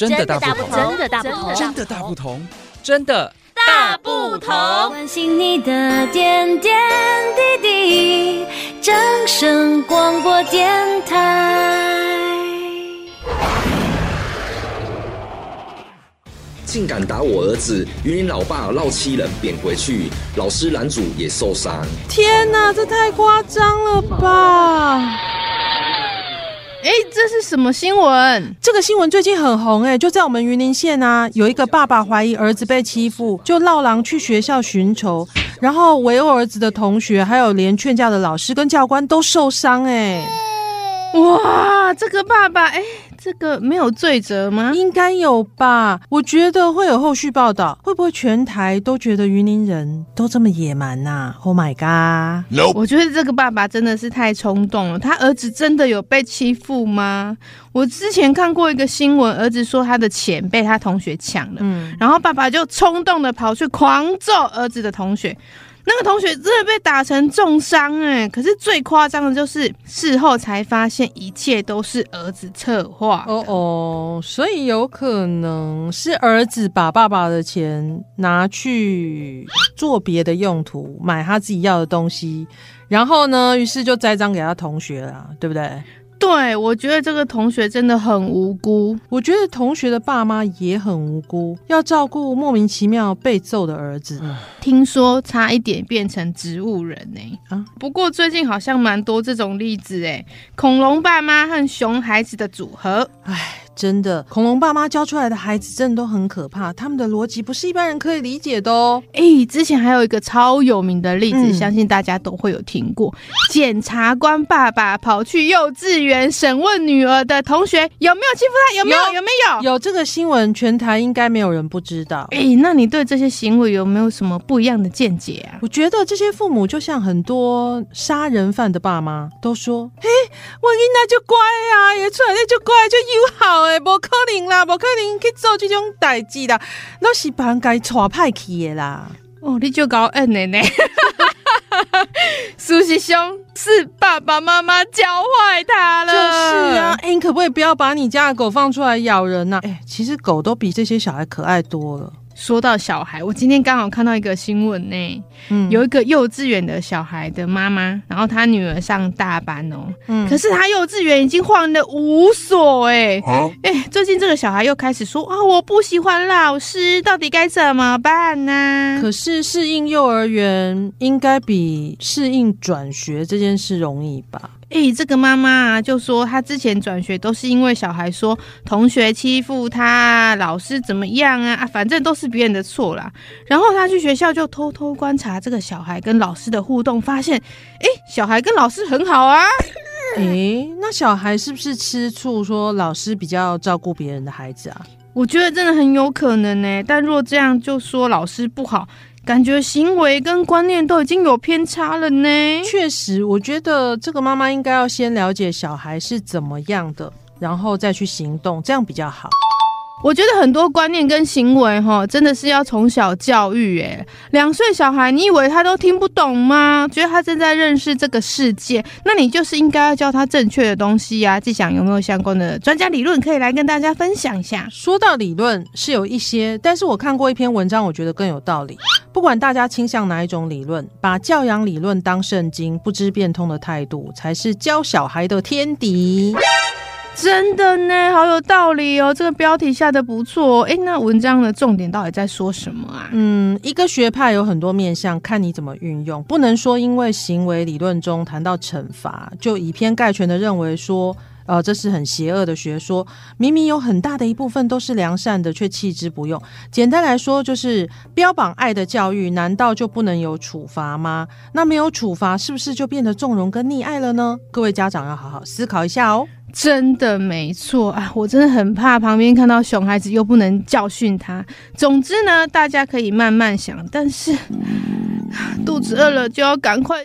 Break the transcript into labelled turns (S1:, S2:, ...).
S1: 真的大不同，
S2: 真的大不同，
S1: 真的大不同，真的
S2: 大不同。关心你的点点滴滴，掌声广播电台。
S3: 竟敢打我儿子！云林老爸闹七人扁回去，老师男主也受伤。
S4: 天哪，这太夸张了吧！
S5: 哎，这是什么新闻？
S4: 这个新闻最近很红哎，就在我们云林县啊，有一个爸爸怀疑儿子被欺负，就闹狼去学校寻仇，然后围殴儿子的同学，还有连劝架的老师跟教官都受伤哎。
S5: 哇，这个爸爸哎。这个没有罪责吗？
S4: 应该有吧。我觉得会有后续报道。会不会全台都觉得云林人都这么野蛮呐？Oh my god！No.
S5: 我觉得这个爸爸真的是太冲动了。他儿子真的有被欺负吗？我之前看过一个新闻，儿子说他的钱被他同学抢了，嗯，然后爸爸就冲动的跑去狂揍儿子的同学。那个同学真的被打成重伤哎！可是最夸张的就是事后才发现一切都是儿子策划。
S4: 哦哦，所以有可能是儿子把爸爸的钱拿去做别的用途，买他自己要的东西，然后呢，于是就栽赃给他同学了，对不对？
S5: 对，我觉得这个同学真的很无辜。
S4: 我觉得同学的爸妈也很无辜，要照顾莫名其妙被揍的儿子。
S5: 听说差一点变成植物人呢。啊，不过最近好像蛮多这种例子诶，恐龙爸妈和熊孩子的组合。
S4: 唉。真的，恐龙爸妈教出来的孩子真的都很可怕，他们的逻辑不是一般人可以理解的哦。
S5: 哎，之前还有一个超有名的例子，嗯、相信大家都会有听过。检察官爸爸跑去幼稚园审问女儿的同学有没有欺负他，有没有？有，有没有？
S4: 有这个新闻，全台应该没有人不知道。
S5: 哎，那你对这些行为有没有什么不一样的见解啊？
S4: 我觉得这些父母就像很多杀人犯的爸妈都说：“嘿，我囡仔就乖啊，也出来就乖就友好。”哎，不可能啦，不可能去做这种代志啦，那是别人家带派去的啦。
S5: 哦，你就搞恩的呢？苏西兄是爸爸妈妈教坏他了。
S4: 就是啊，哎，你可不可以不要把你家的狗放出来咬人呐、啊？哎，其实狗都比这些小孩可爱多了。
S5: 说到小孩，我今天刚好看到一个新闻呢，嗯，有一个幼稚园的小孩的妈妈，然后他女儿上大班哦，嗯，可是他幼稚园已经换了五所哎，哎、啊欸，最近这个小孩又开始说啊，我不喜欢老师，到底该怎么办呢？
S4: 可是适应幼儿园应该比适应转学这件事容易吧？
S5: 哎、欸，这个妈妈啊，就说她之前转学都是因为小孩说同学欺负她，老师怎么样啊，啊，反正都是别人的错啦。然后她去学校就偷偷观察这个小孩跟老师的互动，发现，哎、欸，小孩跟老师很好啊。
S4: 哎、欸，那小孩是不是吃醋说老师比较照顾别人的孩子啊？
S5: 我觉得真的很有可能呢。但若这样就说老师不好。感觉行为跟观念都已经有偏差了呢。
S4: 确实，我觉得这个妈妈应该要先了解小孩是怎么样的，然后再去行动，这样比较好。
S5: 我觉得很多观念跟行为，哈，真的是要从小教育。诶，两岁小孩，你以为他都听不懂吗？觉得他正在认识这个世界，那你就是应该要教他正确的东西呀。纪祥有没有相关的专家理论可以来跟大家分享一下？
S4: 说到理论是有一些，但是我看过一篇文章，我觉得更有道理。不管大家倾向哪一种理论，把教养理论当圣经，不知变通的态度，才是教小孩的天敌。
S5: 真的呢，好有道理哦！这个标题下的不错。哎，那文章的重点到底在说什么啊？
S4: 嗯，一个学派有很多面向，看你怎么运用。不能说因为行为理论中谈到惩罚，就以偏概全的认为说，呃，这是很邪恶的学说。明明有很大的一部分都是良善的，却弃之不用。简单来说，就是标榜爱的教育，难道就不能有处罚吗？那没有处罚，是不是就变得纵容跟溺爱了呢？各位家长要好好思考一下哦。
S5: 真的没错啊，我真的很怕旁边看到熊孩子又不能教训他。总之呢，大家可以慢慢想，但是肚子饿了就要赶快。